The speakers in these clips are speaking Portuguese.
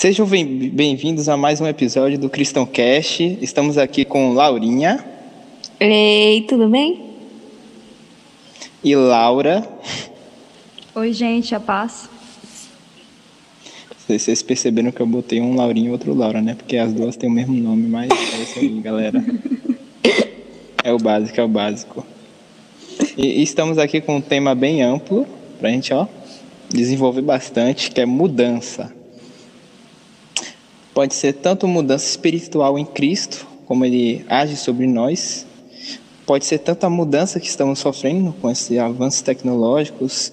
Sejam bem-vindos a mais um episódio do Cristão Cast. Estamos aqui com Laurinha. Ei, tudo bem? E Laura. Oi, gente, a paz. Vocês perceberam que eu botei um Laurinha e outro Laura, né? Porque as duas têm o mesmo nome, mas é isso aí, galera. É o básico, é o básico. E estamos aqui com um tema bem amplo pra gente, ó, desenvolver bastante, que é mudança. Pode ser tanto mudança espiritual em Cristo, como ele age sobre nós, pode ser tanto a mudança que estamos sofrendo com esses avanços tecnológicos,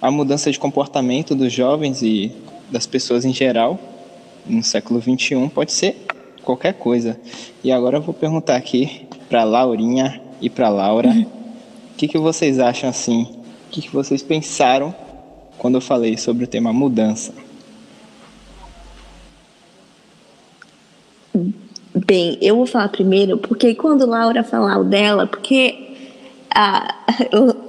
a mudança de comportamento dos jovens e das pessoas em geral no século 21, pode ser qualquer coisa. E agora eu vou perguntar aqui para Laurinha e para Laura, o que, que vocês acham assim? O que, que vocês pensaram quando eu falei sobre o tema mudança? Bem, eu vou falar primeiro, porque quando Laura falar o dela, porque a,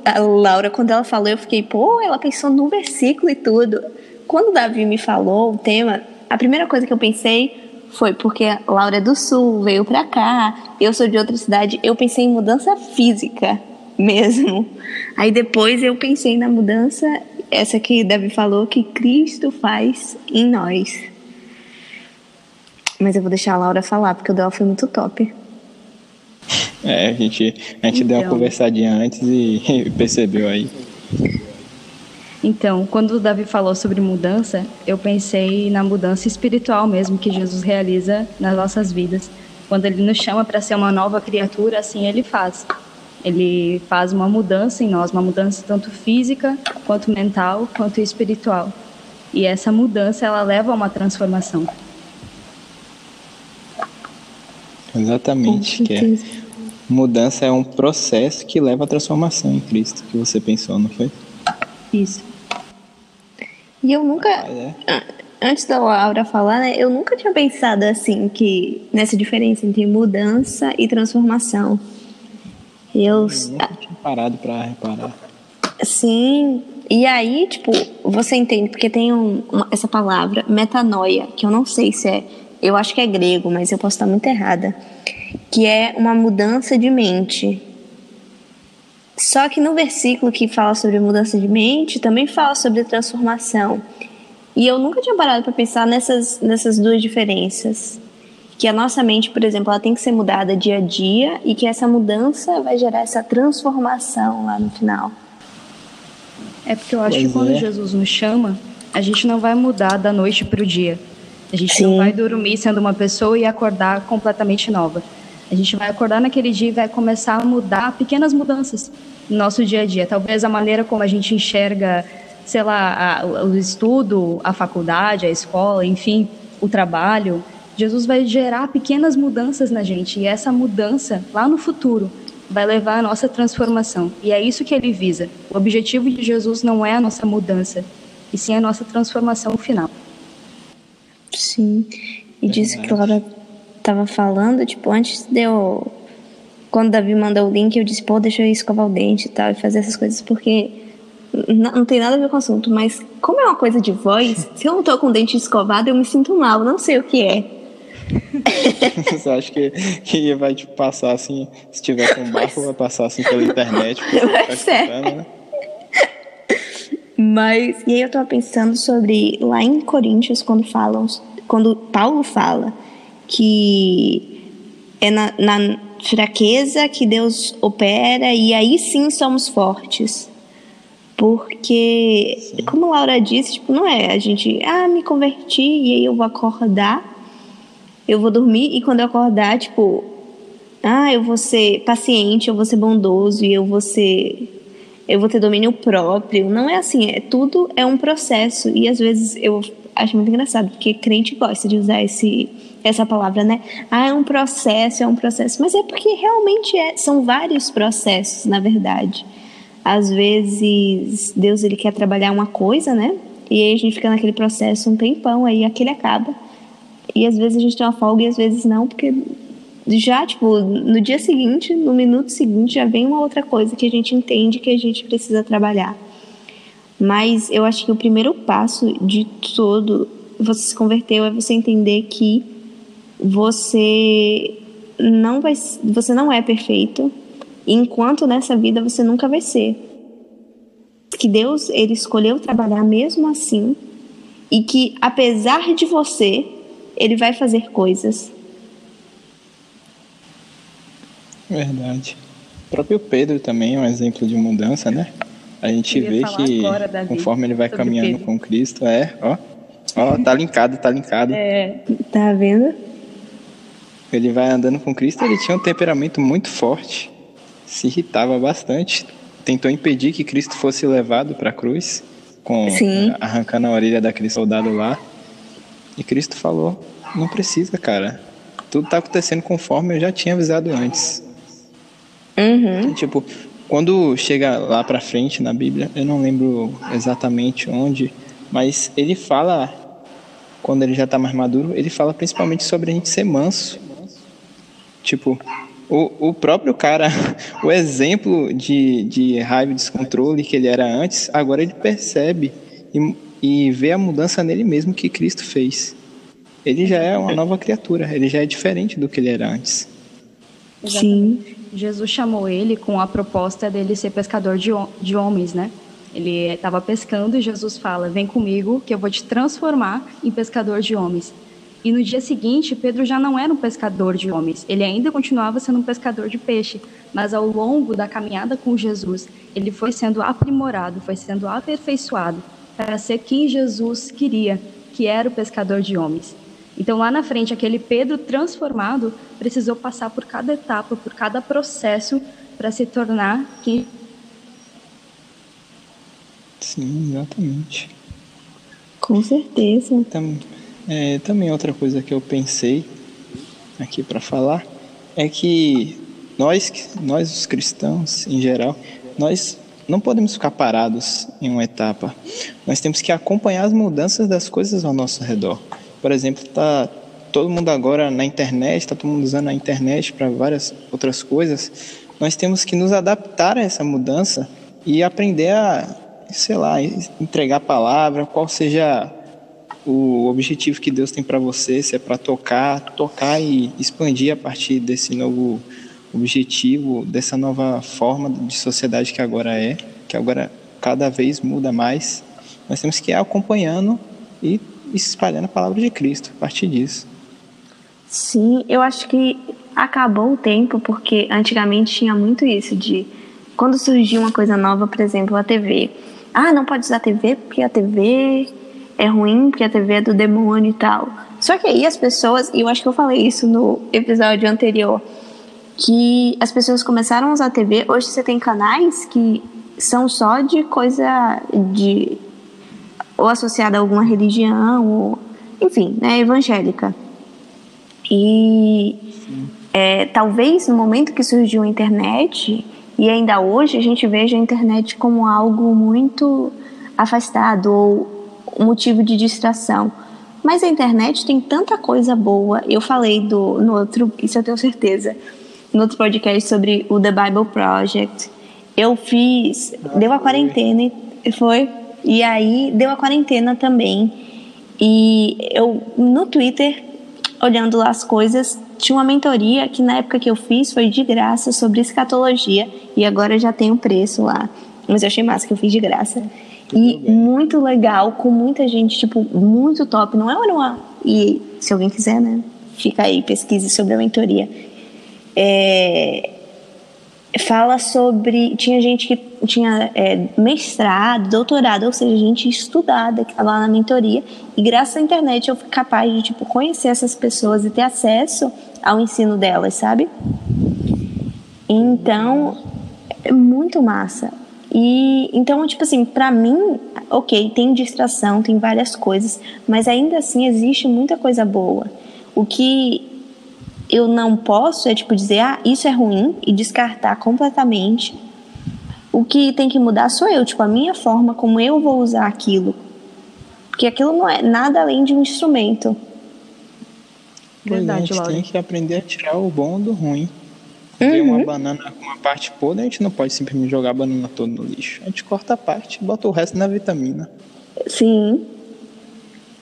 a Laura, quando ela falou, eu fiquei, pô, ela pensou no versículo e tudo. Quando o Davi me falou o tema, a primeira coisa que eu pensei foi porque a Laura é do Sul, veio pra cá, eu sou de outra cidade, eu pensei em mudança física mesmo. Aí depois eu pensei na mudança, essa que Davi falou, que Cristo faz em nós. Mas eu vou deixar a Laura falar, porque o dela foi muito top. É, a gente, a gente então. deu uma então. conversadinha antes e percebeu aí. Então, quando o Davi falou sobre mudança, eu pensei na mudança espiritual mesmo que Jesus realiza nas nossas vidas. Quando ele nos chama para ser uma nova criatura, assim ele faz. Ele faz uma mudança em nós, uma mudança tanto física, quanto mental, quanto espiritual. E essa mudança, ela leva a uma transformação. Exatamente. Que é, mudança é um processo que leva à transformação em Cristo, que você pensou, não foi? Isso. E eu nunca. É. Antes da Laura falar, né, eu nunca tinha pensado assim, que nessa diferença entre mudança e transformação. Eu. eu nunca tinha parado para reparar. Sim. E aí, tipo, você entende, porque tem um, uma, essa palavra, metanoia, que eu não sei se é eu acho que é grego, mas eu posso estar muito errada, que é uma mudança de mente. Só que no versículo que fala sobre mudança de mente, também fala sobre transformação. E eu nunca tinha parado para pensar nessas, nessas duas diferenças. Que a nossa mente, por exemplo, ela tem que ser mudada dia a dia e que essa mudança vai gerar essa transformação lá no final. É porque eu acho pois que quando é. Jesus nos chama, a gente não vai mudar da noite para o dia. A gente Sim. não vai dormir sendo uma pessoa e acordar completamente nova. A gente vai acordar naquele dia e vai começar a mudar pequenas mudanças no nosso dia a dia. Talvez a maneira como a gente enxerga, sei lá, a, o estudo, a faculdade, a escola, enfim, o trabalho. Jesus vai gerar pequenas mudanças na gente e essa mudança lá no futuro vai levar à nossa transformação. E é isso que ele visa. O objetivo de Jesus não é a nossa mudança, e sim a nossa transformação final. Sim. E Verdade. disso que Laura tava falando, tipo, antes de eu. Quando o Davi mandou o link, eu disse, pô, deixa eu escovar o dente e tal, e fazer essas coisas, porque não, tem nada a ver com o assunto, mas como é uma coisa de voz, se eu não tô com o dente escovado, eu me sinto mal, não sei o que é. Você acha que, que vai te passar assim, se tiver com barco, vai passar assim pela internet? Vai ser. Né? Mas, e aí eu tava pensando sobre, lá em Coríntios, quando falam, quando Paulo fala que é na, na fraqueza que Deus opera e aí sim somos fortes. Porque, sim. como Laura disse, tipo, não é a gente, ah, me converti e aí eu vou acordar, eu vou dormir e quando eu acordar, tipo, ah, eu vou ser paciente, eu vou ser bondoso e eu vou ser eu vou ter domínio próprio. Não é assim, é tudo é um processo e às vezes eu acho muito engraçado porque crente gosta de usar esse essa palavra, né? Ah, é um processo, é um processo, mas é porque realmente é, são vários processos, na verdade. Às vezes Deus ele quer trabalhar uma coisa, né? E aí a gente fica naquele processo um tempão, aí aquele acaba. E às vezes a gente tem uma folga e às vezes não, porque já, tipo, no dia seguinte, no minuto seguinte, já vem uma outra coisa que a gente entende que a gente precisa trabalhar. Mas eu acho que o primeiro passo de todo você se converteu é você entender que você não vai, você não é perfeito, enquanto nessa vida você nunca vai ser. Que Deus ele escolheu trabalhar mesmo assim e que apesar de você, ele vai fazer coisas. Verdade. O próprio Pedro também é um exemplo de mudança, né? A gente vê que conforme ele vai caminhando Pedro. com Cristo, é, ó, ó, tá linkado, tá linkado. É, tá vendo? Ele vai andando com Cristo, ele tinha um temperamento muito forte, se irritava bastante, tentou impedir que Cristo fosse levado para a cruz, com Sim. arrancando a orelha daquele soldado lá. E Cristo falou: "Não precisa, cara. Tudo está acontecendo conforme eu já tinha avisado antes." Uhum. Então, tipo, quando chega lá para frente na Bíblia, eu não lembro exatamente onde, mas ele fala quando ele já está mais maduro, ele fala principalmente sobre a gente ser manso Tipo, o, o próprio cara, o exemplo de, de raiva e descontrole que ele era antes, agora ele percebe e, e vê a mudança nele mesmo que Cristo fez. Ele já é uma nova criatura, ele já é diferente do que ele era antes. Sim. Jesus chamou ele com a proposta dele ser pescador de, de homens, né? Ele estava pescando e Jesus fala: Vem comigo, que eu vou te transformar em pescador de homens. E no dia seguinte, Pedro já não era um pescador de homens, ele ainda continuava sendo um pescador de peixe, mas ao longo da caminhada com Jesus, ele foi sendo aprimorado, foi sendo aperfeiçoado para ser quem Jesus queria, que era o pescador de homens. Então, lá na frente, aquele Pedro transformado precisou passar por cada etapa, por cada processo para se tornar quem. Sim, exatamente. Com certeza. Então, é, também outra coisa que eu pensei aqui para falar é que nós, nós os cristãos em geral, nós não podemos ficar parados em uma etapa. Nós temos que acompanhar as mudanças das coisas ao nosso redor. Por exemplo, tá todo mundo agora na internet, está todo mundo usando a internet para várias outras coisas. Nós temos que nos adaptar a essa mudança e aprender a, sei lá, entregar a palavra, qual seja o objetivo que Deus tem para você, se é para tocar, tocar e expandir a partir desse novo objetivo, dessa nova forma de sociedade que agora é, que agora cada vez muda mais. Nós temos que ir acompanhando e espalhando a palavra de Cristo a partir disso. Sim, eu acho que acabou o tempo, porque antigamente tinha muito isso de quando surgia uma coisa nova, por exemplo, a TV. Ah, não pode usar TV porque a TV é ruim porque a TV é do demônio e tal. Só que aí as pessoas, e eu acho que eu falei isso no episódio anterior, que as pessoas começaram a usar a TV. Hoje você tem canais que são só de coisa de ou associada a alguma religião, ou, enfim, né, evangélica. E é, talvez no momento que surgiu a internet, e ainda hoje a gente veja a internet como algo muito afastado ou motivo de distração. Mas a internet tem tanta coisa boa. Eu falei do, no outro, isso eu tenho certeza, no outro podcast sobre o The Bible Project. Eu fiz, deu a quarentena, foi? E aí deu a quarentena também. E eu, no Twitter, olhando lá as coisas, tinha uma mentoria que na época que eu fiz foi de graça sobre escatologia e agora já tem um preço lá. Mas eu achei massa que eu fiz de graça. E muito legal, com muita gente, tipo, muito top. Não é uma. E se alguém quiser, né? Fica aí, pesquise sobre a mentoria. É, fala sobre. Tinha gente que tinha é, mestrado, doutorado, ou seja, gente estudada que estava lá na mentoria. E graças à internet eu fui capaz de tipo, conhecer essas pessoas e ter acesso ao ensino delas, sabe? Então, é muito massa. E então, tipo assim, para mim, ok, tem distração, tem várias coisas, mas ainda assim existe muita coisa boa. O que eu não posso é tipo dizer, ah, isso é ruim e descartar completamente. O que tem que mudar sou eu, tipo, a minha forma como eu vou usar aquilo. Porque aquilo não é nada além de um instrumento. Verdade, a gente Laura. tem que aprender a tirar o bom do ruim. Vê uma uhum. banana com uma parte podre, a gente não pode simplesmente jogar a banana toda no lixo. A gente corta a parte e bota o resto na vitamina. Sim.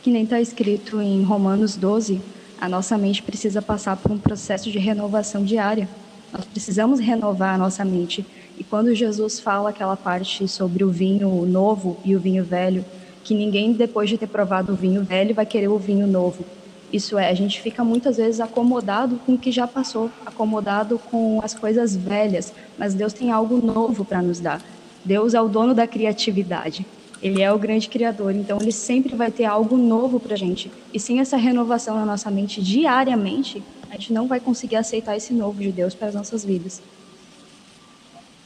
que nem está escrito em Romanos 12, a nossa mente precisa passar por um processo de renovação diária. Nós precisamos renovar a nossa mente. E quando Jesus fala aquela parte sobre o vinho novo e o vinho velho, que ninguém, depois de ter provado o vinho velho, vai querer o vinho novo. Isso é, a gente fica muitas vezes acomodado com o que já passou, acomodado com as coisas velhas, mas Deus tem algo novo para nos dar. Deus é o dono da criatividade. Ele é o grande criador, então ele sempre vai ter algo novo para a gente. E sem essa renovação na nossa mente diariamente, a gente não vai conseguir aceitar esse novo de Deus para as nossas vidas.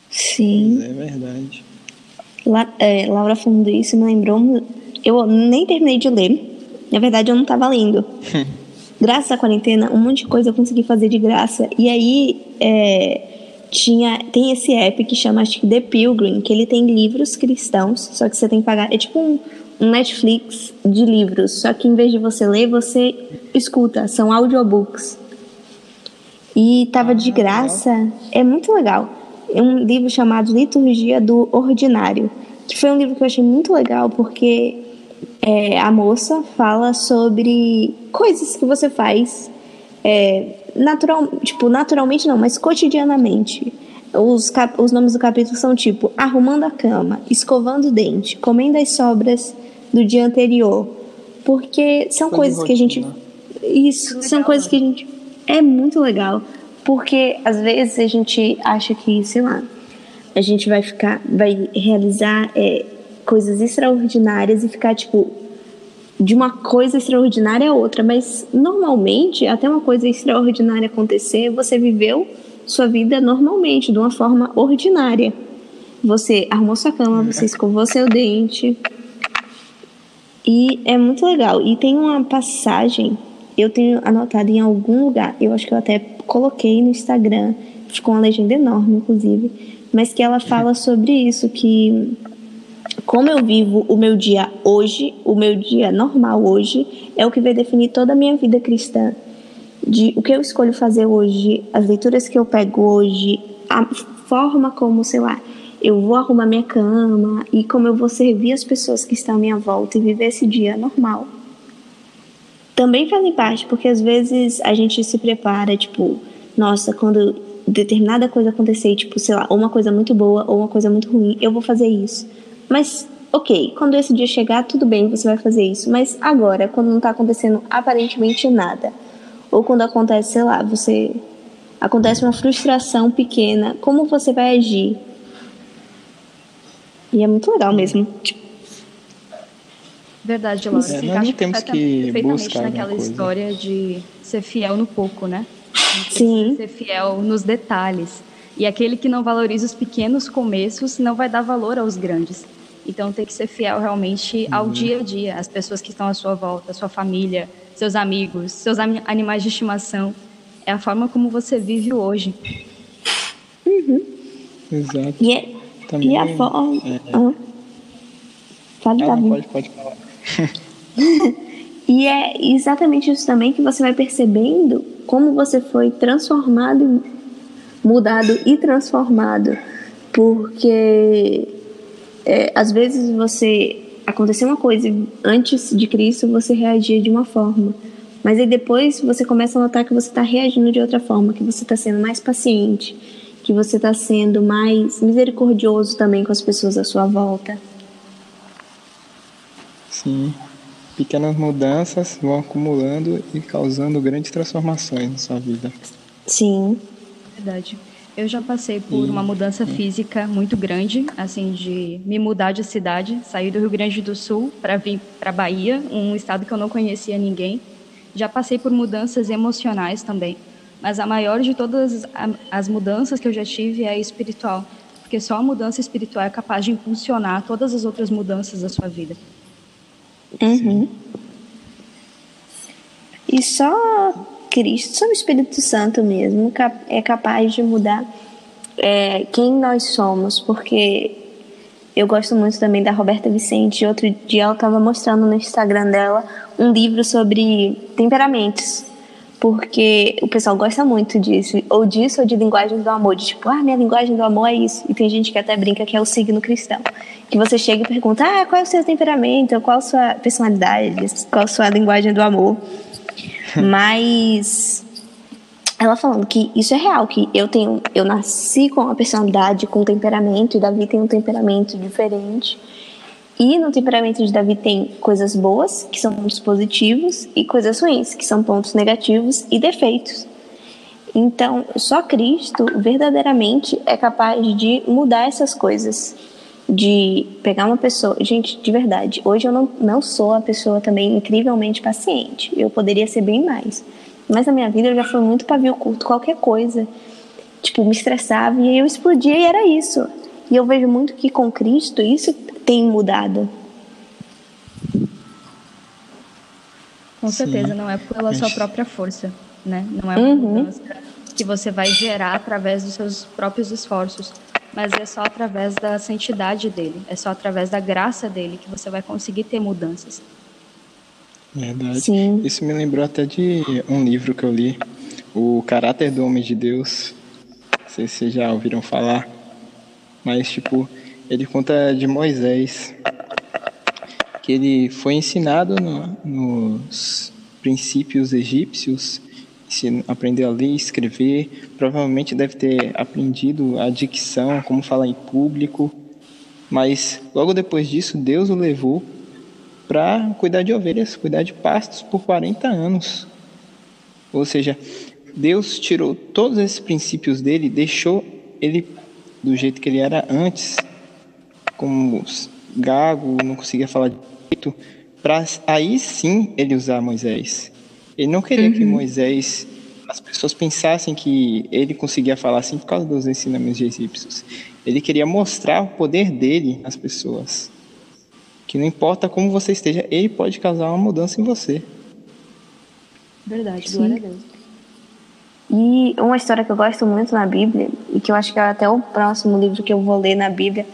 Sim. É verdade. La, é, Laura falando isso me lembrou. Eu nem terminei de ler. Na verdade, eu não estava lendo. Graças à quarentena, um monte de coisa eu consegui fazer de graça. E aí, é, tinha, tem esse app que chama, acho que The Pilgrim, que ele tem livros cristãos, só que você tem que pagar. É tipo um, um Netflix de livros, só que em vez de você ler, você escuta. São audiobooks. E tava de ah, graça. É muito legal. É um livro chamado Liturgia do Ordinário, que foi um livro que eu achei muito legal porque é, a moça fala sobre coisas que você faz é, natural, tipo, naturalmente não, mas cotidianamente. Os, cap, os nomes do capítulo são tipo arrumando a cama, escovando o dente, comendo as sobras do dia anterior. Porque são Foi coisas que a gente. Isso, legal, são coisas né? que a gente. É muito legal. Porque às vezes a gente acha que, sei lá, a gente vai ficar, vai realizar é, coisas extraordinárias e ficar tipo de uma coisa extraordinária a outra, mas normalmente até uma coisa extraordinária acontecer, você viveu sua vida normalmente, de uma forma ordinária. Você arrumou sua cama, você escovou seu dente. E é muito legal. E tem uma passagem, eu tenho anotado em algum lugar, eu acho que eu até coloquei no Instagram, ficou uma legenda enorme, inclusive, mas que ela fala sobre isso, que como eu vivo o meu dia hoje, o meu dia normal hoje, é o que vai definir toda a minha vida cristã. De o que eu escolho fazer hoje, as leituras que eu pego hoje, a forma como, sei lá, eu vou arrumar minha cama e como eu vou servir as pessoas que estão à minha volta e viver esse dia normal. Também fazem parte, porque às vezes a gente se prepara, tipo, nossa, quando determinada coisa acontecer, tipo, sei lá, ou uma coisa muito boa ou uma coisa muito ruim, eu vou fazer isso. Mas, ok, quando esse dia chegar, tudo bem, você vai fazer isso. Mas agora, quando não está acontecendo aparentemente nada, ou quando acontece, sei lá, você. acontece uma frustração pequena, como você vai agir? E é muito legal mesmo. Verdade, Laura. É, nós não temos que perfeitamente naquela história de ser fiel no pouco, né? Sim. Ser fiel nos detalhes. E aquele que não valoriza os pequenos começos não vai dar valor aos grandes. Então tem que ser fiel realmente ao uhum. dia a dia, às pessoas que estão à sua volta, sua família, seus amigos, seus animais de estimação. É a forma como você vive hoje. Uhum. Exato. E, é, Também, e a forma. É... Ah. Fale, ah, pode, pode falar. e é exatamente isso também que você vai percebendo como você foi transformado, mudado e transformado. Porque é, às vezes você aconteceu uma coisa antes de Cristo você reagia de uma forma, mas aí depois você começa a notar que você está reagindo de outra forma, que você está sendo mais paciente, que você está sendo mais misericordioso também com as pessoas à sua volta. Sim, pequenas mudanças vão acumulando e causando grandes transformações na sua vida. Sim. Verdade. Eu já passei por uma mudança física muito grande, assim, de me mudar de cidade, sair do Rio Grande do Sul para vir para Bahia, um estado que eu não conhecia ninguém. Já passei por mudanças emocionais também, mas a maior de todas as mudanças que eu já tive é a espiritual, porque só a mudança espiritual é capaz de impulsionar todas as outras mudanças da sua vida. Uhum. E só Cristo, só o Espírito Santo mesmo é capaz de mudar é, quem nós somos, porque eu gosto muito também da Roberta Vicente. Outro dia ela estava mostrando no Instagram dela um livro sobre temperamentos, porque o pessoal gosta muito disso, ou disso, ou de linguagem do amor, de tipo, ah, minha linguagem do amor é isso. E tem gente que até brinca que é o signo cristão. Que você chega e pergunta, ah, qual é o seu temperamento, qual a sua personalidade, qual a sua linguagem do amor. Mas ela falando que isso é real, que eu tenho, eu nasci com uma personalidade, com um temperamento, e Davi tem um temperamento diferente. E no temperamento de Davi tem coisas boas, que são pontos positivos, e coisas ruins, que são pontos negativos e defeitos. Então, só Cristo verdadeiramente é capaz de mudar essas coisas. De pegar uma pessoa. Gente, de verdade, hoje eu não, não sou a pessoa também incrivelmente paciente. Eu poderia ser bem mais. Mas na minha vida eu já fui muito pavio curto, qualquer coisa. Tipo, me estressava e eu explodia e era isso. E eu vejo muito que com Cristo isso tem mudado. Com Sim. certeza, não é pela sua própria força, né? Não é uma uhum. mudança que você vai gerar através dos seus próprios esforços, mas é só através da santidade dele, é só através da graça dele que você vai conseguir ter mudanças. Verdade. Sim. Isso me lembrou até de um livro que eu li, O Caráter do Homem de Deus. Não sei se vocês já ouviram falar. Mas, tipo, ele conta de Moisés, que ele foi ensinado no, nos princípios egípcios, aprendeu a ler, escrever, provavelmente deve ter aprendido a dicção, como falar em público, mas logo depois disso Deus o levou para cuidar de ovelhas, cuidar de pastos por 40 anos. Ou seja, Deus tirou todos esses princípios dele, deixou ele do jeito que ele era antes, como gago, não conseguia falar direito, para aí sim ele usar Moisés. Ele não queria uhum. que Moisés, as pessoas pensassem que ele conseguia falar assim por causa dos ensinamentos de egípcios. Ele queria mostrar o poder dele às pessoas. Que não importa como você esteja, ele pode causar uma mudança em você. Verdade, glória Sim. a Deus. E uma história que eu gosto muito na Bíblia, e que eu acho que é até o próximo livro que eu vou ler na Bíblia,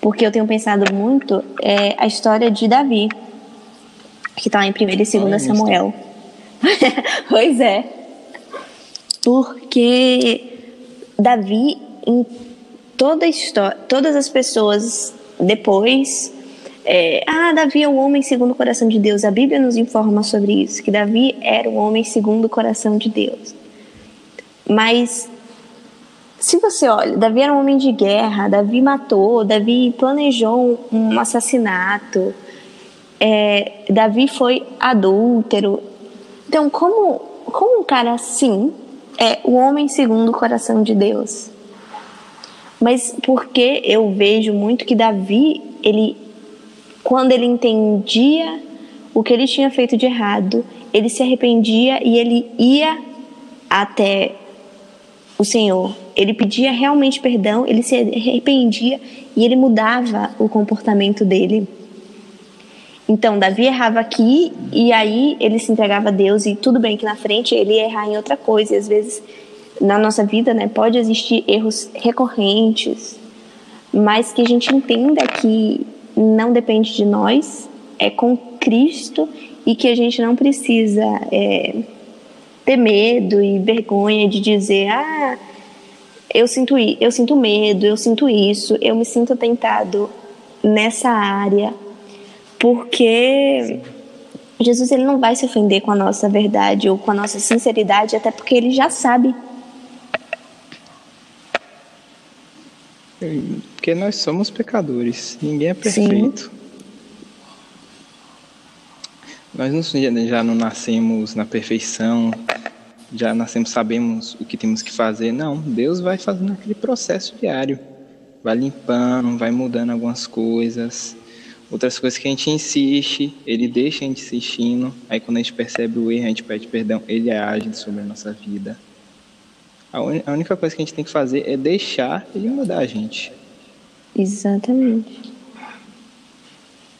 porque eu tenho pensado muito, é a história de Davi, que está em 1 e 2 Samuel. pois é. Porque Davi, em toda história, todas as pessoas depois é, ah, Davi é um homem segundo o coração de Deus. A Bíblia nos informa sobre isso, que Davi era um homem segundo o coração de Deus. Mas se você olha, Davi era um homem de guerra, Davi matou, Davi planejou um assassinato, é, Davi foi adúltero. Então, como, como um cara assim é o homem segundo o coração de Deus? Mas porque eu vejo muito que Davi, ele, quando ele entendia o que ele tinha feito de errado, ele se arrependia e ele ia até o Senhor. Ele pedia realmente perdão, ele se arrependia e ele mudava o comportamento dele. Então, Davi errava aqui e aí ele se entregava a Deus e tudo bem que na frente ele ia errar em outra coisa. E às vezes na nossa vida, né, pode existir erros recorrentes, mas que a gente entenda que não depende de nós, é com Cristo e que a gente não precisa é, ter medo e vergonha de dizer, ah, eu sinto, eu sinto medo, eu sinto isso, eu me sinto tentado nessa área, porque Jesus ele não vai se ofender com a nossa verdade ou com a nossa sinceridade, até porque ele já sabe. Porque nós somos pecadores, ninguém é perfeito. Sim. Nós não, já não nascemos na perfeição, já nascemos, sabemos o que temos que fazer. Não, Deus vai fazendo aquele processo diário. Vai limpando, vai mudando algumas coisas. Outras coisas que a gente insiste, ele deixa a gente insistindo. Aí quando a gente percebe o erro, a gente pede perdão, ele age sobre a nossa vida. A, un... a única coisa que a gente tem que fazer é deixar ele mudar a gente. Exatamente.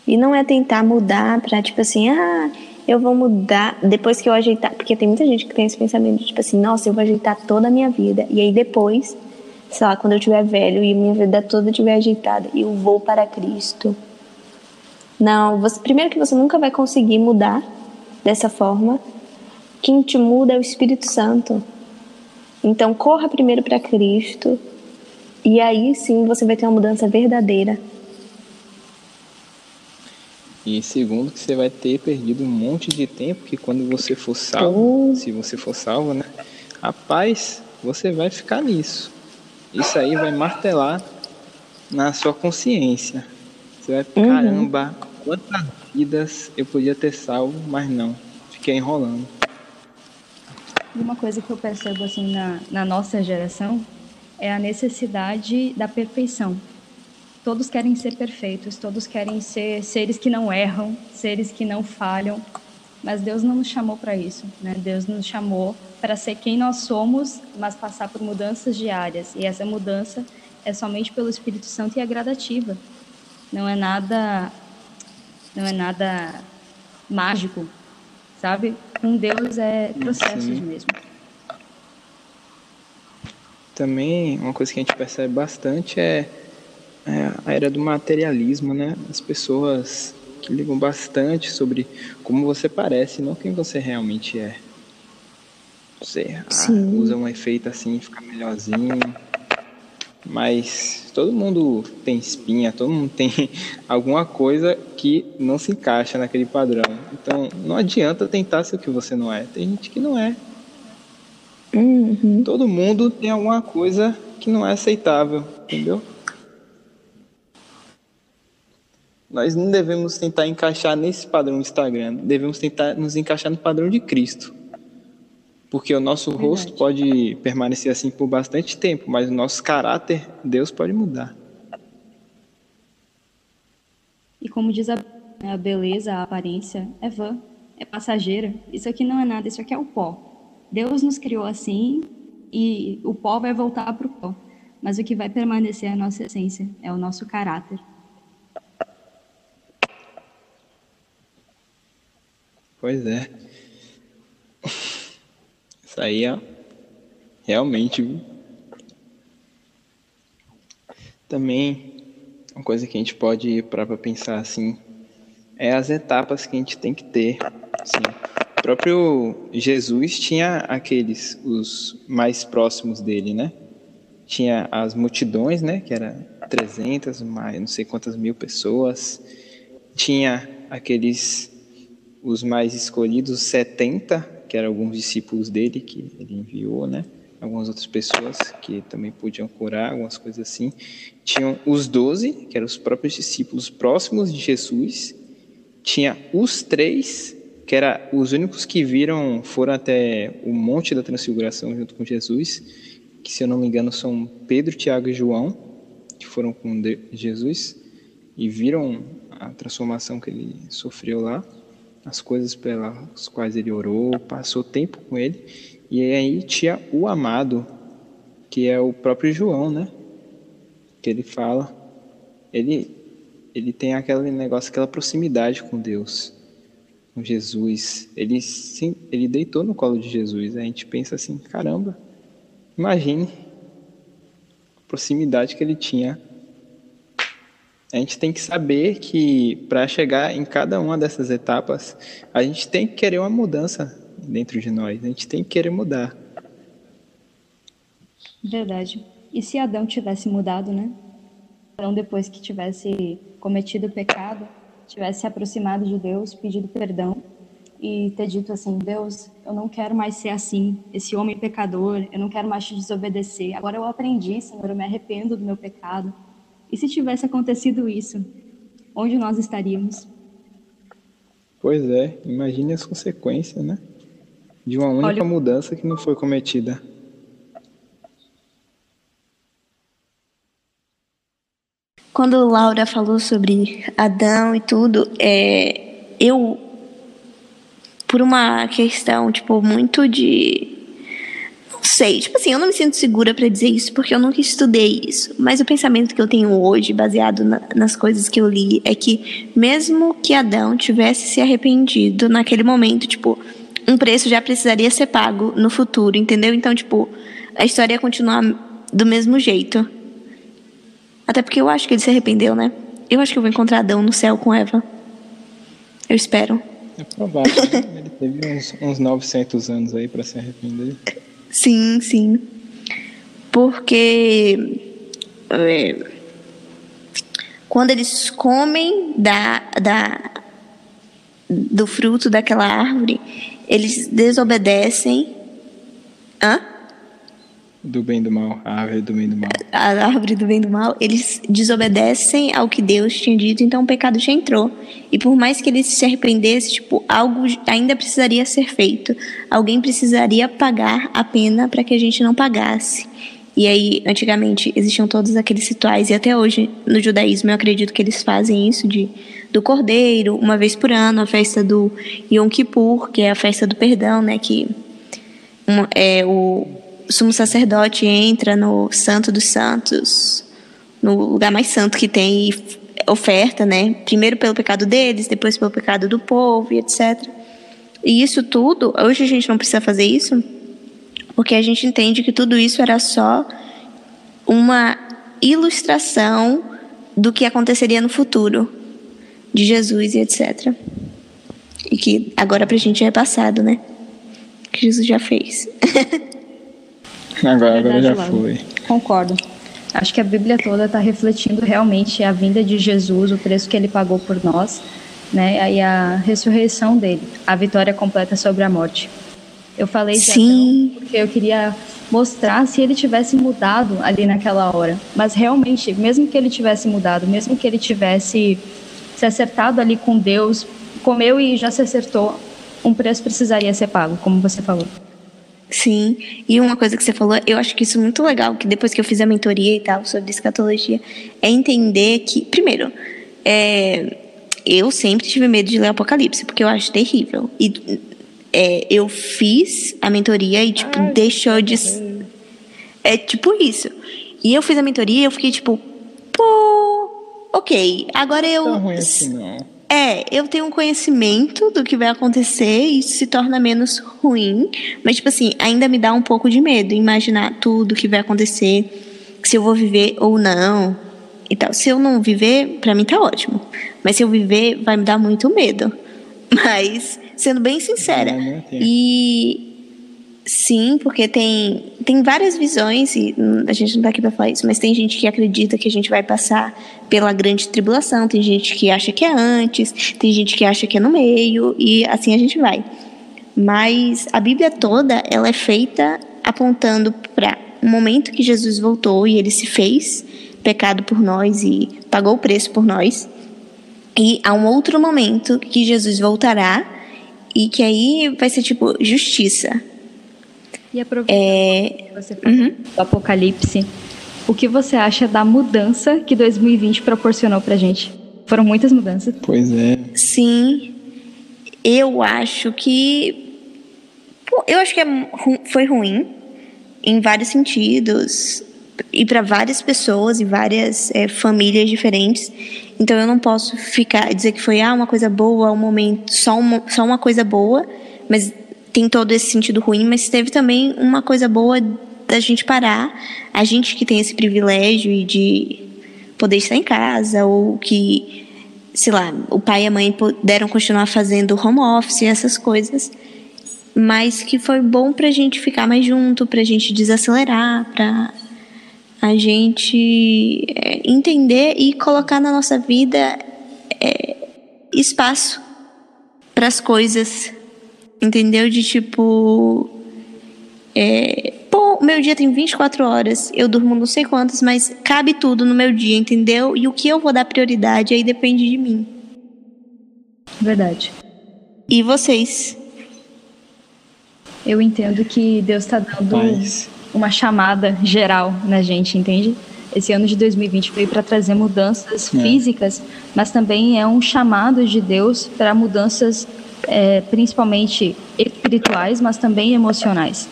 E não é tentar mudar para tipo assim, ah, eu vou mudar depois que eu ajeitar, porque tem muita gente que tem esse pensamento de tipo assim, nossa, eu vou ajeitar toda a minha vida e aí depois, sei lá, quando eu tiver velho e minha vida toda estiver ajeitada, eu vou para Cristo. Não, você, primeiro que você nunca vai conseguir mudar dessa forma, quem te muda é o Espírito Santo. Então, corra primeiro para Cristo, e aí sim você vai ter uma mudança verdadeira. E segundo, que você vai ter perdido um monte de tempo, que quando você for salvo, oh. se você for salvo, né? A paz, você vai ficar nisso. Isso aí vai martelar na sua consciência. Você vai, uhum. caramba, quantas vidas eu podia ter salvo, mas não. Fiquei enrolando. Uma coisa que eu percebo assim na, na nossa geração é a necessidade da perfeição. Todos querem ser perfeitos, todos querem ser seres que não erram, seres que não falham, mas Deus não nos chamou para isso, né? Deus nos chamou para ser quem nós somos, mas passar por mudanças diárias. E essa mudança é somente pelo Espírito Santo e é gradativa. Não é nada não é nada mágico, sabe? Com Deus é processos Sim. mesmo. Também uma coisa que a gente percebe bastante é, é a era do materialismo, né? As pessoas que ligam bastante sobre como você parece, não quem você realmente é. Você ah, usa um efeito assim, fica melhorzinho. Mas todo mundo tem espinha, todo mundo tem alguma coisa que não se encaixa naquele padrão. Então não adianta tentar ser o que você não é. Tem gente que não é. Uhum. Todo mundo tem alguma coisa que não é aceitável, entendeu? Nós não devemos tentar encaixar nesse padrão do Instagram, devemos tentar nos encaixar no padrão de Cristo. Porque o nosso Verdade. rosto pode permanecer assim por bastante tempo, mas o nosso caráter, Deus pode mudar. E como diz a, a beleza, a aparência, é vã, é passageira. Isso aqui não é nada, isso aqui é o pó. Deus nos criou assim e o pó vai voltar para o pó. Mas o que vai permanecer é a nossa essência, é o nosso caráter. Pois é. Isso aí é realmente. Também uma coisa que a gente pode parar para pensar assim é as etapas que a gente tem que ter. Assim, próprio Jesus tinha aqueles, os mais próximos dele, né? Tinha as multidões, né? Que era 300, mais não sei quantas mil pessoas. Tinha aqueles, os mais escolhidos, 70, que eram alguns discípulos dele que ele enviou, né? Algumas outras pessoas que também podiam curar, algumas coisas assim. Tinham os doze, que eram os próprios discípulos próximos de Jesus. Tinha os três que era os únicos que viram, foram até o Monte da Transfiguração junto com Jesus, que se eu não me engano são Pedro, Tiago e João, que foram com Jesus e viram a transformação que ele sofreu lá, as coisas pelas quais ele orou, passou tempo com ele, e aí tinha o amado, que é o próprio João, né? Que ele fala, ele ele tem aquele negócio, aquela proximidade com Deus com Jesus. Ele, sim, ele deitou no colo de Jesus. A gente pensa assim: caramba, imagine a proximidade que ele tinha. A gente tem que saber que para chegar em cada uma dessas etapas, a gente tem que querer uma mudança dentro de nós. A gente tem que querer mudar. Verdade. E se Adão tivesse mudado, né? Adão, depois que tivesse cometido o pecado, tivesse se aproximado de Deus, pedido perdão e ter dito assim: Deus, eu não quero mais ser assim, esse homem pecador, eu não quero mais te desobedecer. Agora eu aprendi, Senhor, eu me arrependo do meu pecado. E se tivesse acontecido isso, onde nós estaríamos? Pois é, imagine as consequências, né? De uma única Olha... mudança que não foi cometida. Quando Laura falou sobre Adão e tudo, é, eu, por uma questão, tipo, muito de. Sei, tipo assim, eu não me sinto segura para dizer isso porque eu nunca estudei isso. Mas o pensamento que eu tenho hoje, baseado na, nas coisas que eu li, é que mesmo que Adão tivesse se arrependido naquele momento, tipo, um preço já precisaria ser pago no futuro, entendeu? Então, tipo, a história ia continuar do mesmo jeito. Até porque eu acho que ele se arrependeu, né? Eu acho que eu vou encontrar Adão no céu com Eva. Eu espero. É provável. Né? Ele teve uns, uns 900 anos aí para se arrepender. Sim, sim. Porque é, quando eles comem da, da, do fruto daquela árvore, eles desobedecem. Hã? Do bem e do mal, a árvore do bem e do mal. A árvore do bem e do mal, eles desobedecem ao que Deus tinha dito, então o pecado já entrou. E por mais que eles se arrependessem, tipo, algo ainda precisaria ser feito. Alguém precisaria pagar a pena para que a gente não pagasse. E aí, antigamente, existiam todos aqueles rituais, e até hoje, no judaísmo, eu acredito que eles fazem isso de do cordeiro, uma vez por ano, a festa do Yom Kippur, que é a festa do perdão, né, que é o o sumo sacerdote entra no Santo dos Santos, no lugar mais santo que tem, e oferta, né? Primeiro pelo pecado deles, depois pelo pecado do povo e etc. E isso tudo, hoje a gente não precisa fazer isso, porque a gente entende que tudo isso era só uma ilustração do que aconteceria no futuro de Jesus e etc. E que agora pra gente é passado, né? Que Jesus já fez. Agora, agora já foi. Concordo. Acho que a Bíblia toda está refletindo realmente a vinda de Jesus, o preço que ele pagou por nós, né? E a ressurreição dele, a vitória completa sobre a morte. Eu falei Sim. Adão porque eu queria mostrar se ele tivesse mudado ali naquela hora. Mas realmente, mesmo que ele tivesse mudado, mesmo que ele tivesse se acertado ali com Deus, comeu e já se acertou, um preço precisaria ser pago, como você falou. Sim, e uma coisa que você falou, eu acho que isso é muito legal, que depois que eu fiz a mentoria e tal sobre escatologia, é entender que, primeiro, é, eu sempre tive medo de ler Apocalipse, porque eu acho terrível. E é, eu fiz a mentoria e, tipo, Ai, deixou de. É tipo isso. E eu fiz a mentoria e eu fiquei tipo, pô, ok, agora eu. Não tá ruim assim, não. É, eu tenho um conhecimento do que vai acontecer e isso se torna menos ruim, mas tipo assim, ainda me dá um pouco de medo imaginar tudo que vai acontecer, se eu vou viver ou não e tal. Se eu não viver, para mim tá ótimo. Mas se eu viver, vai me dar muito medo. Mas sendo bem sincera, e Sim, porque tem, tem várias visões, e a gente não está aqui para falar isso, mas tem gente que acredita que a gente vai passar pela grande tribulação, tem gente que acha que é antes, tem gente que acha que é no meio, e assim a gente vai. Mas a Bíblia toda, ela é feita apontando para o momento que Jesus voltou e ele se fez pecado por nós e pagou o preço por nós. E há um outro momento que Jesus voltará e que aí vai ser tipo justiça e aproveitando é... você falou uhum. do Apocalipse, o que você acha da mudança que 2020 proporcionou pra gente? Foram muitas mudanças. Pois é. Sim. Eu acho que. Eu acho que é, foi ruim em vários sentidos e para várias pessoas e várias é, famílias diferentes. Então eu não posso ficar dizer que foi ah, uma coisa boa, um momento só uma, só uma coisa boa, mas tem todo esse sentido ruim, mas teve também uma coisa boa da gente parar, a gente que tem esse privilégio de poder estar em casa, ou que, sei lá, o pai e a mãe puderam continuar fazendo home office, essas coisas, mas que foi bom para a gente ficar mais junto, para a gente desacelerar, para a gente é, entender e colocar na nossa vida é, espaço para as coisas Entendeu? De tipo. É, pô, o meu dia tem 24 horas, eu durmo não sei quantas, mas cabe tudo no meu dia, entendeu? E o que eu vou dar prioridade aí depende de mim. Verdade. E vocês? Eu entendo que Deus está dando mas... uma chamada geral na gente, entende? Esse ano de 2020 veio para trazer mudanças é. físicas, mas também é um chamado de Deus para mudanças é, principalmente espirituais, mas também emocionais.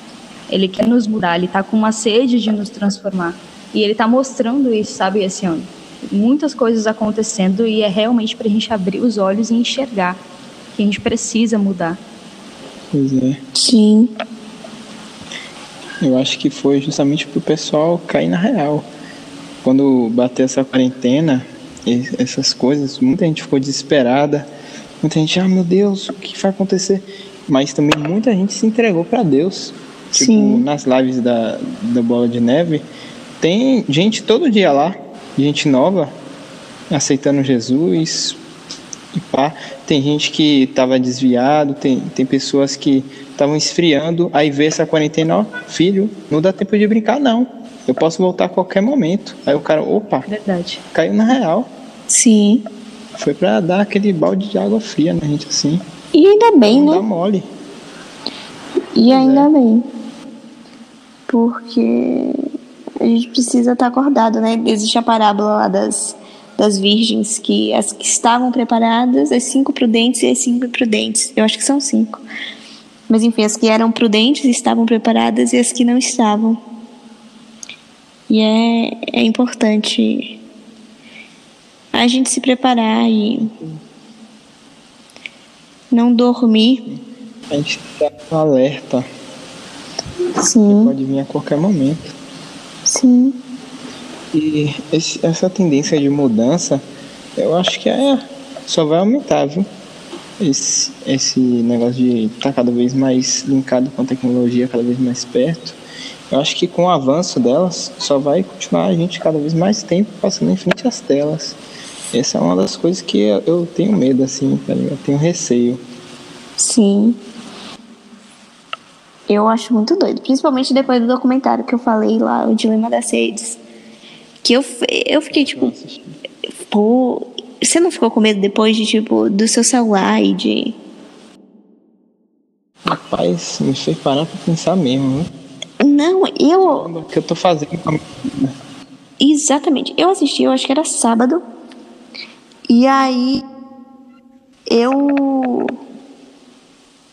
Ele quer nos mudar, ele está com uma sede de nos transformar. E ele está mostrando isso, sabe, esse ano. Muitas coisas acontecendo e é realmente para a gente abrir os olhos e enxergar que a gente precisa mudar. Pois é. Sim. Eu acho que foi justamente para o pessoal cair na real. Quando bateu essa quarentena, essas coisas, muita gente ficou desesperada Muita gente, ah, meu Deus, o que vai acontecer? Mas também muita gente se entregou para Deus. Tipo, Sim. nas lives da, da Bola de Neve, tem gente todo dia lá, gente nova, aceitando Jesus. E pá. Tem gente que estava desviado, tem, tem pessoas que estavam esfriando, aí vê essa quarentena, ó, filho, não dá tempo de brincar, não. Eu posso voltar a qualquer momento. Aí o cara, opa, Verdade. caiu na real. Sim. Foi para dar aquele balde de água fria na gente assim. E ainda bem, não né? Dá mole. E ainda é. bem. Porque a gente precisa estar acordado, né? Existe a parábola lá das, das virgens, que as que estavam preparadas, as cinco prudentes e as cinco imprudentes. Eu acho que são cinco. Mas enfim, as que eram prudentes estavam preparadas e as que não estavam. E é, é importante a gente se preparar e não dormir. A gente está alerta. Sim. Pode vir a qualquer momento. Sim. E esse, essa tendência de mudança, eu acho que é, só vai aumentar, viu? Esse, esse negócio de estar tá cada vez mais linkado com a tecnologia, cada vez mais perto. Eu acho que com o avanço delas, só vai continuar a gente cada vez mais tempo passando em frente às telas. Essa é uma das coisas que eu tenho medo, assim, tá Eu tenho receio. Sim. Eu acho muito doido, principalmente depois do documentário que eu falei lá, o Dilema das Redes. Que eu, eu fiquei tipo, pô, você não ficou com medo depois de tipo do seu celular e de Rapaz, me fez parar pra pensar mesmo, né? Não, eu. O que eu tô fazendo com a Exatamente. Eu assisti, eu acho que era sábado. E aí eu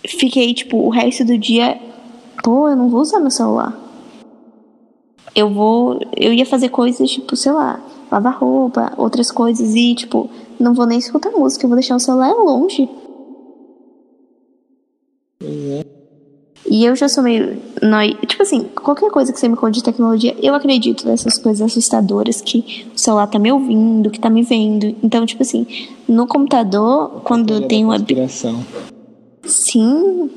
fiquei, tipo, o resto do dia pô, eu não vou usar meu celular. Eu vou. Eu ia fazer coisas, tipo, sei lá, lavar roupa, outras coisas, e, tipo, não vou nem escutar música, eu vou deixar o celular longe. Uhum. E eu já sou meio. Noi... Tipo assim, qualquer coisa que você me conte de tecnologia, eu acredito nessas coisas assustadoras que o celular tá me ouvindo, que tá me vendo. Então, tipo assim, no computador, quando tem uma. Sim,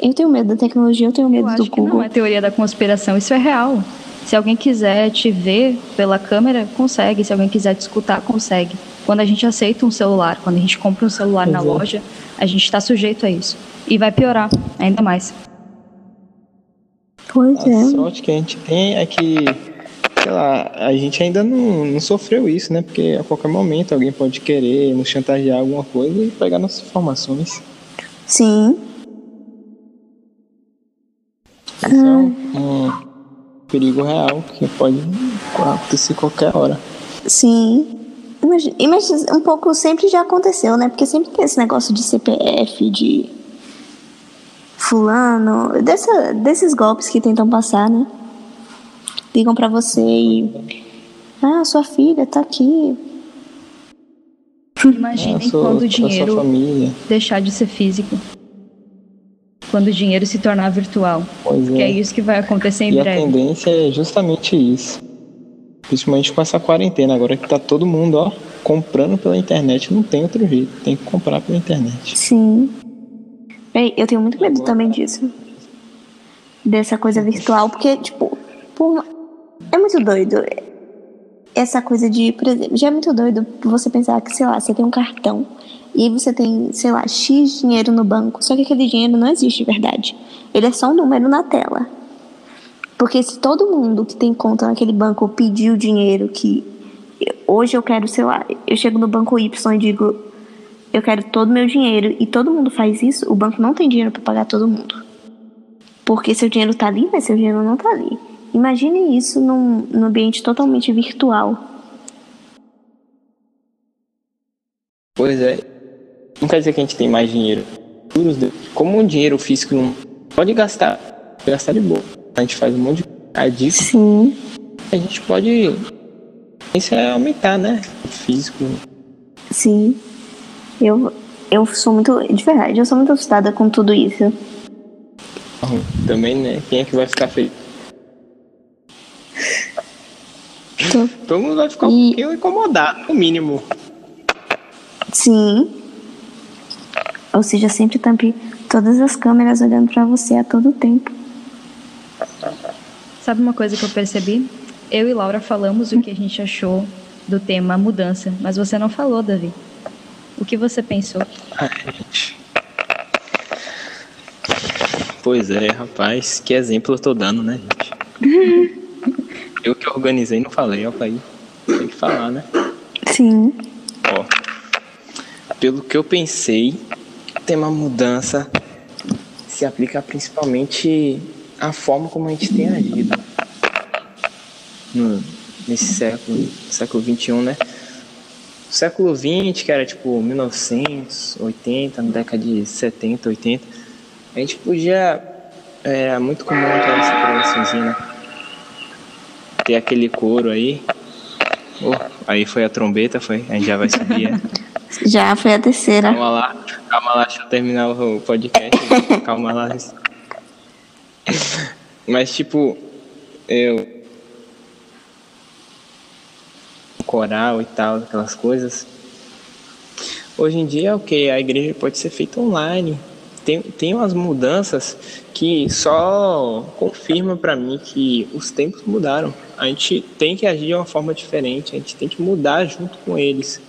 eu tenho medo da tecnologia, eu tenho medo eu do Google. não é teoria da conspiração, isso é real. Se alguém quiser te ver pela câmera, consegue. Se alguém quiser te escutar, consegue. Quando a gente aceita um celular, quando a gente compra um celular na loja, a gente está sujeito a isso. E vai piorar ainda mais. Pois a é. sorte que a gente tem é que, sei lá, a gente ainda não, não sofreu isso, né? Porque a qualquer momento alguém pode querer nos chantagear alguma coisa e pegar nossas informações. Sim. Isso é um, um perigo real que pode acontecer qualquer hora. Sim. Imagina, imagina, um pouco sempre já aconteceu, né? Porque sempre tem esse negócio de CPF, de fulano, dessa, desses golpes que tentam passar, né? Ligam para você e ah, sua filha tá aqui. Imaginem quando o dinheiro deixar de ser físico quando o dinheiro se tornar virtual. Pois é. é isso que vai acontecer em e breve. a tendência é justamente isso. Principalmente com essa quarentena, agora que tá todo mundo, ó, comprando pela internet, não tem outro jeito, tem que comprar pela internet. Sim. Eu tenho muito medo também disso. Dessa coisa virtual, porque, tipo, por... é muito doido. Essa coisa de, por exemplo, já é muito doido você pensar que, sei lá, você tem um cartão e aí você tem, sei lá, X dinheiro no banco, só que aquele dinheiro não existe de verdade. Ele é só um número na tela. Porque se todo mundo que tem conta naquele banco pedir o dinheiro que hoje eu quero, sei lá, eu chego no banco Y e digo, eu quero todo o meu dinheiro e todo mundo faz isso, o banco não tem dinheiro para pagar todo mundo. Porque seu dinheiro tá ali, mas seu dinheiro não tá ali. Imagine isso num, num ambiente totalmente virtual. Pois é, não quer dizer que a gente tem mais dinheiro. Como o dinheiro físico não pode gastar, gastar de boa. A gente faz um monte de adico. Sim. A gente pode. Isso é aumentar, né? O físico. Sim. Eu, eu sou muito. De verdade, eu sou muito assustada com tudo isso. Também, né? Quem é que vai ficar feliz? Tô. Todo mundo vai ficar e... um pouquinho incomodado, no mínimo. Sim. Ou seja, sempre tampe todas as câmeras olhando para você a todo tempo. Sabe uma coisa que eu percebi? Eu e Laura falamos o que a gente achou do tema mudança, mas você não falou, Davi. O que você pensou? Pois é, rapaz, que exemplo eu tô dando, né, gente? eu que organizei não falei, ó, aí. Tem que falar, né? Sim. Ó, pelo que eu pensei, tem uma mudança se aplica principalmente à forma como a gente tem agido no, nesse século, século 21, né? Século 20, que era tipo 1980, na década de 70, 80, a gente podia. Era muito comum aquela separaçãozinha, né? Ter aquele couro aí. Oh, aí foi a trombeta, foi. A gente já vai subir. É. Já foi a terceira. Calma lá, calma lá, deixa eu terminar o podcast. calma lá. Mas tipo, eu coral e tal, aquelas coisas. Hoje em dia, ok, a igreja pode ser feita online. Tem, tem umas mudanças que só confirma para mim que os tempos mudaram. A gente tem que agir de uma forma diferente, a gente tem que mudar junto com eles.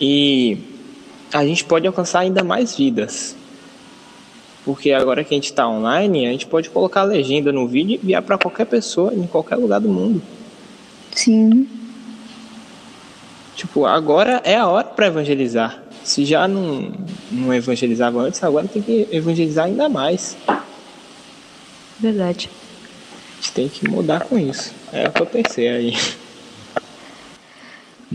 E a gente pode alcançar ainda mais vidas. Porque agora que a gente está online, a gente pode colocar a legenda no vídeo e enviar para qualquer pessoa em qualquer lugar do mundo. Sim. Tipo, agora é a hora para evangelizar. Se já não, não evangelizava antes, agora tem que evangelizar ainda mais. Verdade. A gente tem que mudar com isso. É o que eu pensei aí.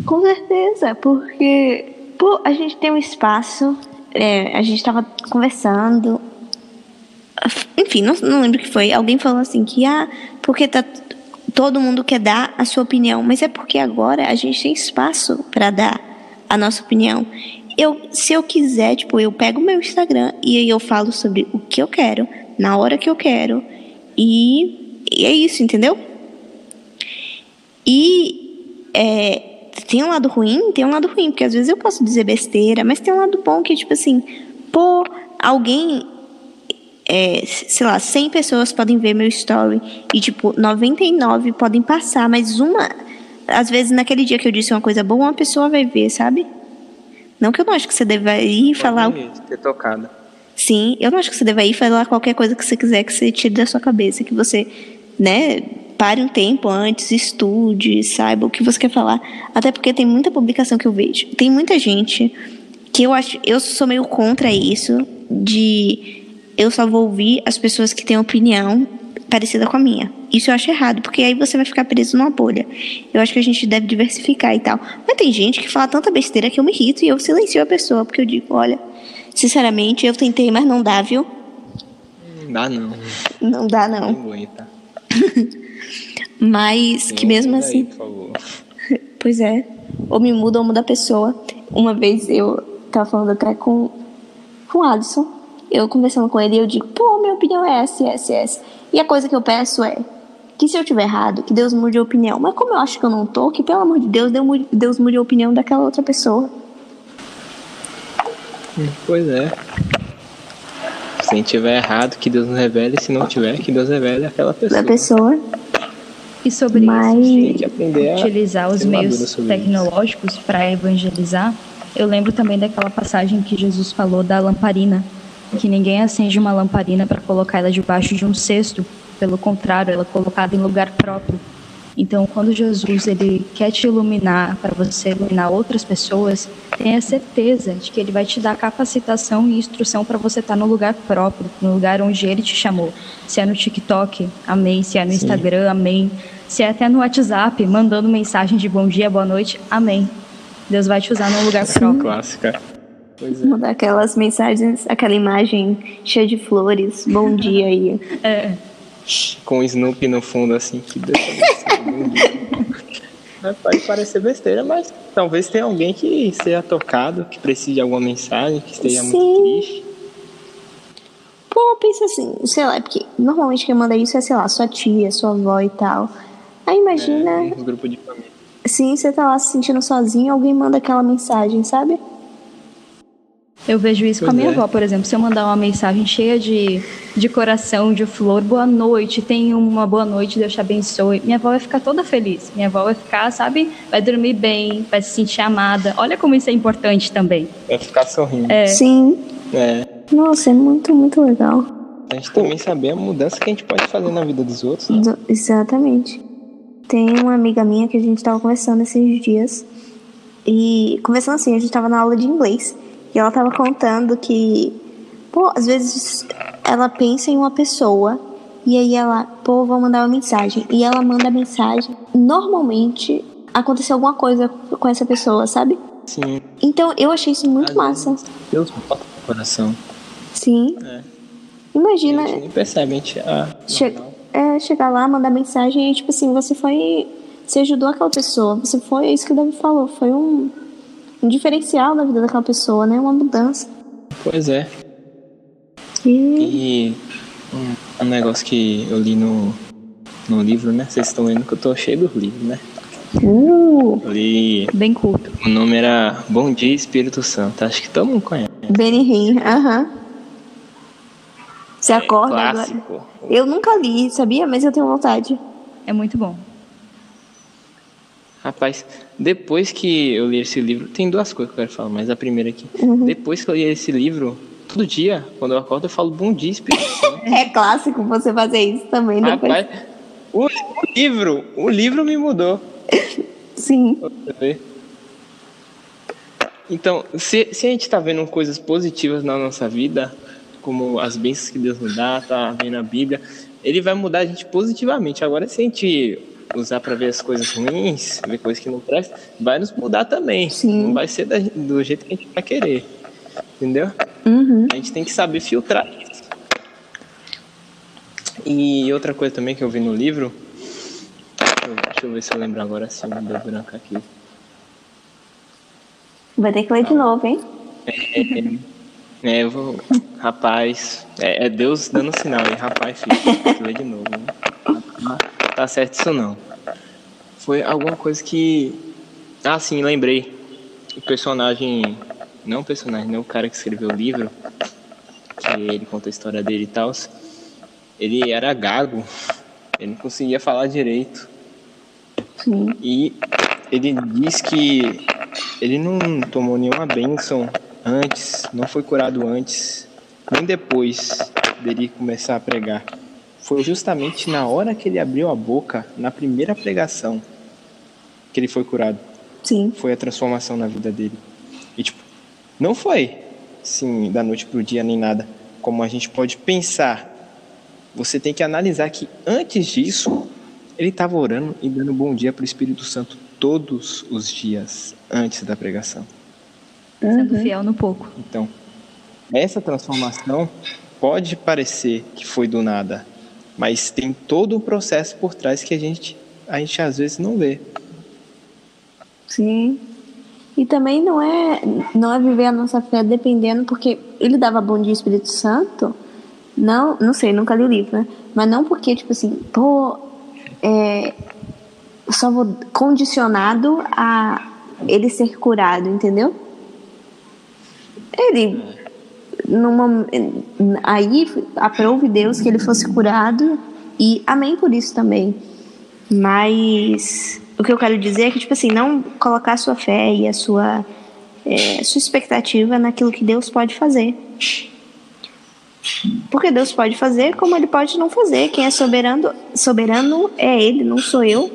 Com certeza, porque pô, a gente tem um espaço, é, a gente estava conversando. Enfim, não, não lembro o que foi. Alguém falou assim que, ah, porque tá todo mundo quer dar a sua opinião, mas é porque agora a gente tem espaço para dar a nossa opinião. Eu, se eu quiser, tipo, eu pego o meu Instagram e aí eu falo sobre o que eu quero, na hora que eu quero, e, e é isso, entendeu? E é, tem um lado ruim, tem um lado ruim, porque às vezes eu posso dizer besteira, mas tem um lado bom que, tipo assim, pô, alguém é, sei lá, 100 pessoas podem ver meu story e, tipo, 99 podem passar, mas uma, às vezes naquele dia que eu disse uma coisa boa, uma pessoa vai ver, sabe? Não que eu não acho que você deva ir falar. Ter tocado. Sim, eu não acho que você deva ir falar qualquer coisa que você quiser que você tire da sua cabeça, que você, né, pare um tempo antes, estude, saiba o que você quer falar. Até porque tem muita publicação que eu vejo. Tem muita gente que eu acho, eu sou meio contra isso de eu só vou ouvir as pessoas que têm opinião parecida com a minha. Isso eu acho errado, porque aí você vai ficar preso numa bolha. Eu acho que a gente deve diversificar e tal. Mas tem gente que fala tanta besteira que eu me irrito e eu silencio a pessoa, porque eu digo, olha, sinceramente, eu tentei, mas não dá, viu? Não dá não. Não dá não. Não mas que mesmo assim. Aí, por favor. pois é. Ou me muda ou muda a pessoa. Uma vez eu tava falando até com, com o Alisson eu conversando com ele, eu digo, pô, minha opinião é essa, essa, essa. E a coisa que eu peço é que se eu tiver errado, que Deus mude a opinião. Mas como eu acho que eu não tô, que pelo amor de Deus, Deus mude a opinião daquela outra pessoa. Pois é. Se tiver errado, que Deus nos revele. Se não tiver, que Deus revele aquela pessoa. Da pessoa. E sobre Mas... isso, utilizar os meios tecnológicos para evangelizar, eu lembro também daquela passagem que Jesus falou da lamparina que ninguém acende uma lamparina para colocar ela debaixo de um cesto, pelo contrário, ela é colocada em lugar próprio. Então, quando Jesus ele quer te iluminar para você iluminar outras pessoas, tenha certeza de que ele vai te dar capacitação e instrução para você estar tá no lugar próprio, no lugar onde ele te chamou. Se é no TikTok, amém. Se é no Sim. Instagram, amém. Se é até no WhatsApp, mandando mensagem de bom dia, boa noite, amém. Deus vai te usar no lugar Sim. próprio. Clássica. Pois é. Mandar aquelas mensagens, aquela imagem cheia de flores, bom dia aí. É. Com o Snoopy no fundo, assim, que Pode parecer besteira, mas talvez tenha alguém que seja tocado, que precise de alguma mensagem, que esteja Sim. muito triste. Pô, pensa assim, sei lá, porque normalmente quem manda isso é, sei lá, sua tia, sua avó e tal. Aí imagina. É, um grupo de família. Sim, você tá lá se sentindo sozinho, alguém manda aquela mensagem, sabe? Eu vejo isso pois com a minha é. avó, por exemplo. Se eu mandar uma mensagem cheia de, de coração, de flor, boa noite, tenha uma boa noite, Deus te abençoe. Minha avó vai ficar toda feliz. Minha avó vai ficar, sabe, vai dormir bem, vai se sentir amada. Olha como isso é importante também. Vai ficar sorrindo. É. Sim. É. Nossa, é muito, muito legal. A gente também saber a mudança que a gente pode fazer na vida dos outros. Né? Exatamente. Tem uma amiga minha que a gente estava conversando esses dias. E conversando assim, a gente estava na aula de inglês. E ela estava contando que, pô, às vezes ela pensa em uma pessoa. E aí ela, pô, vou mandar uma mensagem. E ela manda a mensagem. Normalmente aconteceu alguma coisa com essa pessoa, sabe? Sim. Então eu achei isso muito massa. Deus bota no coração. Sim. É. Imagina. A gente nem percebe, a gente. Ah, che é, chegar lá, mandar mensagem e, tipo assim, você foi. Você ajudou aquela pessoa. Você foi, é isso que o Davi falou, foi um, um diferencial na vida daquela pessoa, né? Uma mudança. Pois é. E, e um, um, negócio que eu li no, no livro, né? Vocês estão vendo que eu tô cheio dos livros, né? Uh, eu li. Bem culto. O nome era Bom Dia Espírito Santo. Acho que todo mundo conhece. Benny Hinn, aham. Uh -huh. Você é acorda clássico. agora. Eu nunca li, sabia? Mas eu tenho vontade. É muito bom. Rapaz, depois que eu li esse livro, tem duas coisas que eu quero falar, mas a primeira aqui. Uhum. Depois que eu li esse livro, todo dia, quando eu acordo, eu falo bom dia, Espírito Santo. é clássico você fazer isso também depois. Rapaz, o, o livro, o livro me mudou. Sim. Então, se, se a gente está vendo coisas positivas na nossa vida, como as bênçãos que Deus nos dá, tá vendo a Bíblia, ele vai mudar a gente positivamente. Agora, se a gente usar para ver as coisas ruins, ver coisas que não prestam, vai nos mudar também. Sim. Não vai ser da, do jeito que a gente vai querer. Entendeu? Uhum. A gente tem que saber filtrar isso. E outra coisa também que eu vi no livro, deixa eu ver se eu lembro agora se assim, deu branco aqui. Vai ter que ler de novo, hein? É, é, eu vou. Rapaz, é, é Deus dando sinal aí, rapaz, filho. Tem que ler de novo. Né? Tá certo isso não. Foi alguma coisa que. Ah, sim, lembrei. O personagem. Não o personagem, não o cara que escreveu o livro. Que ele conta a história dele e tal. Ele era gago. Ele não conseguia falar direito. Sim. E ele diz que ele não tomou nenhuma bênção antes, não foi curado antes, nem depois dele começar a pregar. Foi justamente na hora que ele abriu a boca, na primeira pregação, que ele foi curado. Sim. Foi a transformação na vida dele. E tipo, não foi, sim, da noite pro dia nem nada, como a gente pode pensar. Você tem que analisar que antes disso, ele estava orando e dando bom dia para o Espírito Santo todos os dias antes da pregação sendo uhum. fiel no pouco. Então, essa transformação pode parecer que foi do nada, mas tem todo um processo por trás que a gente, a gente às vezes não vê. Sim. E também não é, não é viver a nossa fé dependendo, porque ele dava bom dia Espírito Santo, não, não sei, nunca li o livro, né? Mas não porque, tipo assim, pô, é, só vou condicionado a ele ser curado, entendeu? Ele numa, aí aprove Deus que ele fosse curado e amém por isso também. Mas o que eu quero dizer é que tipo assim, não colocar a sua fé e a sua é, sua expectativa naquilo que Deus pode fazer. Porque Deus pode fazer, como ele pode não fazer. Quem é soberano, soberano é ele, não sou eu.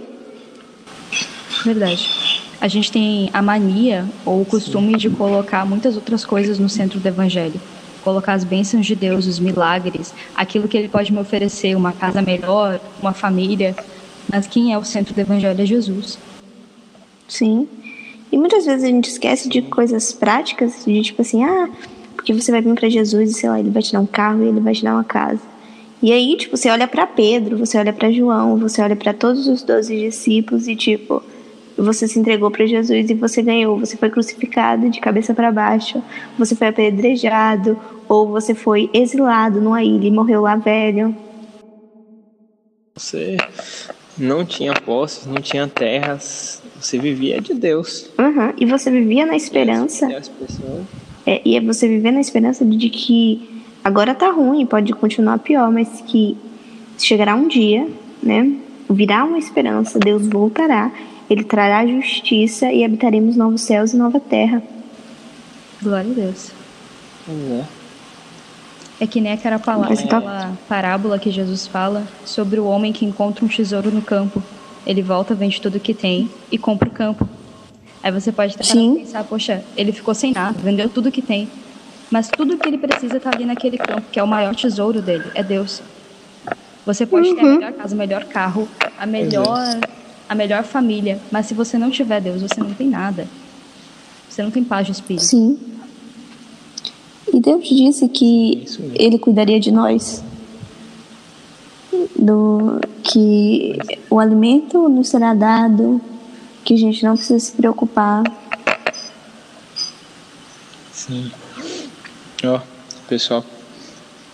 Verdade a gente tem a mania ou o costume de colocar muitas outras coisas no centro do evangelho. Colocar as bênçãos de Deus, os milagres, aquilo que ele pode me oferecer, uma casa melhor, uma família. Mas quem é o centro do evangelho é Jesus. Sim. E muitas vezes a gente esquece de coisas práticas, de tipo assim, ah, porque você vai vir para Jesus e sei lá, ele vai te dar um carro e ele vai te dar uma casa. E aí, tipo, você olha para Pedro, você olha para João, você olha para todos os doze discípulos e tipo, você se entregou para Jesus e você ganhou. Você foi crucificado de cabeça para baixo, você foi apedrejado, ou você foi exilado numa ilha e morreu lá velho. Você não tinha posses, não tinha terras, você vivia de Deus. Uhum. E você vivia na esperança. É, e é você viver na esperança de que agora tá ruim, pode continuar pior, mas que chegará um dia, né? Virá uma esperança, Deus voltará, Ele trará justiça e habitaremos novos céus e nova terra. Glória a Deus. É. É que nem aquela, palavra, aquela parábola que Jesus fala sobre o homem que encontra um tesouro no campo. Ele volta, vende tudo que tem e compra o campo. Aí você pode pensar, poxa, ele ficou sem nada, vendeu tudo que tem. Mas tudo que ele precisa está ali naquele campo, que é o maior tesouro dele, é Deus. Você pode uhum. ter a uhum. melhor casa, o melhor carro, a melhor, a melhor família, mas se você não tiver Deus, você não tem nada. Você não tem paz de espírito. Sim. E Deus disse que Ele cuidaria de nós. Do, que o alimento nos será dado, que a gente não precisa se preocupar. Sim. Ó, oh, pessoal,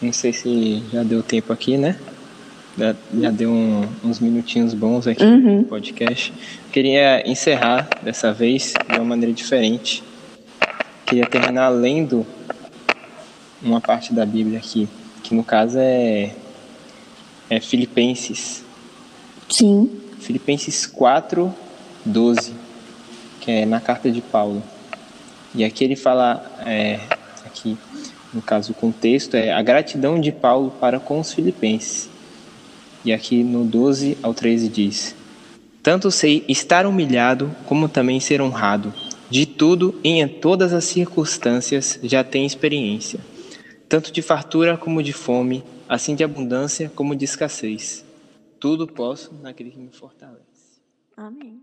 não sei se já deu tempo aqui, né? Já, já deu um, uns minutinhos bons aqui uhum. no podcast. Queria encerrar dessa vez de uma maneira diferente. Queria terminar lendo uma parte da Bíblia aqui, que no caso é, é Filipenses. Sim. Filipenses 4, 12, que é na carta de Paulo. E aqui ele fala, é, aqui no caso o contexto é a gratidão de Paulo para com os filipenses. E aqui no 12 ao 13 diz: Tanto sei estar humilhado como também ser honrado. De tudo e em todas as circunstâncias já tenho experiência, tanto de fartura como de fome, assim de abundância como de escassez. Tudo posso naquele que me fortalece. Amém.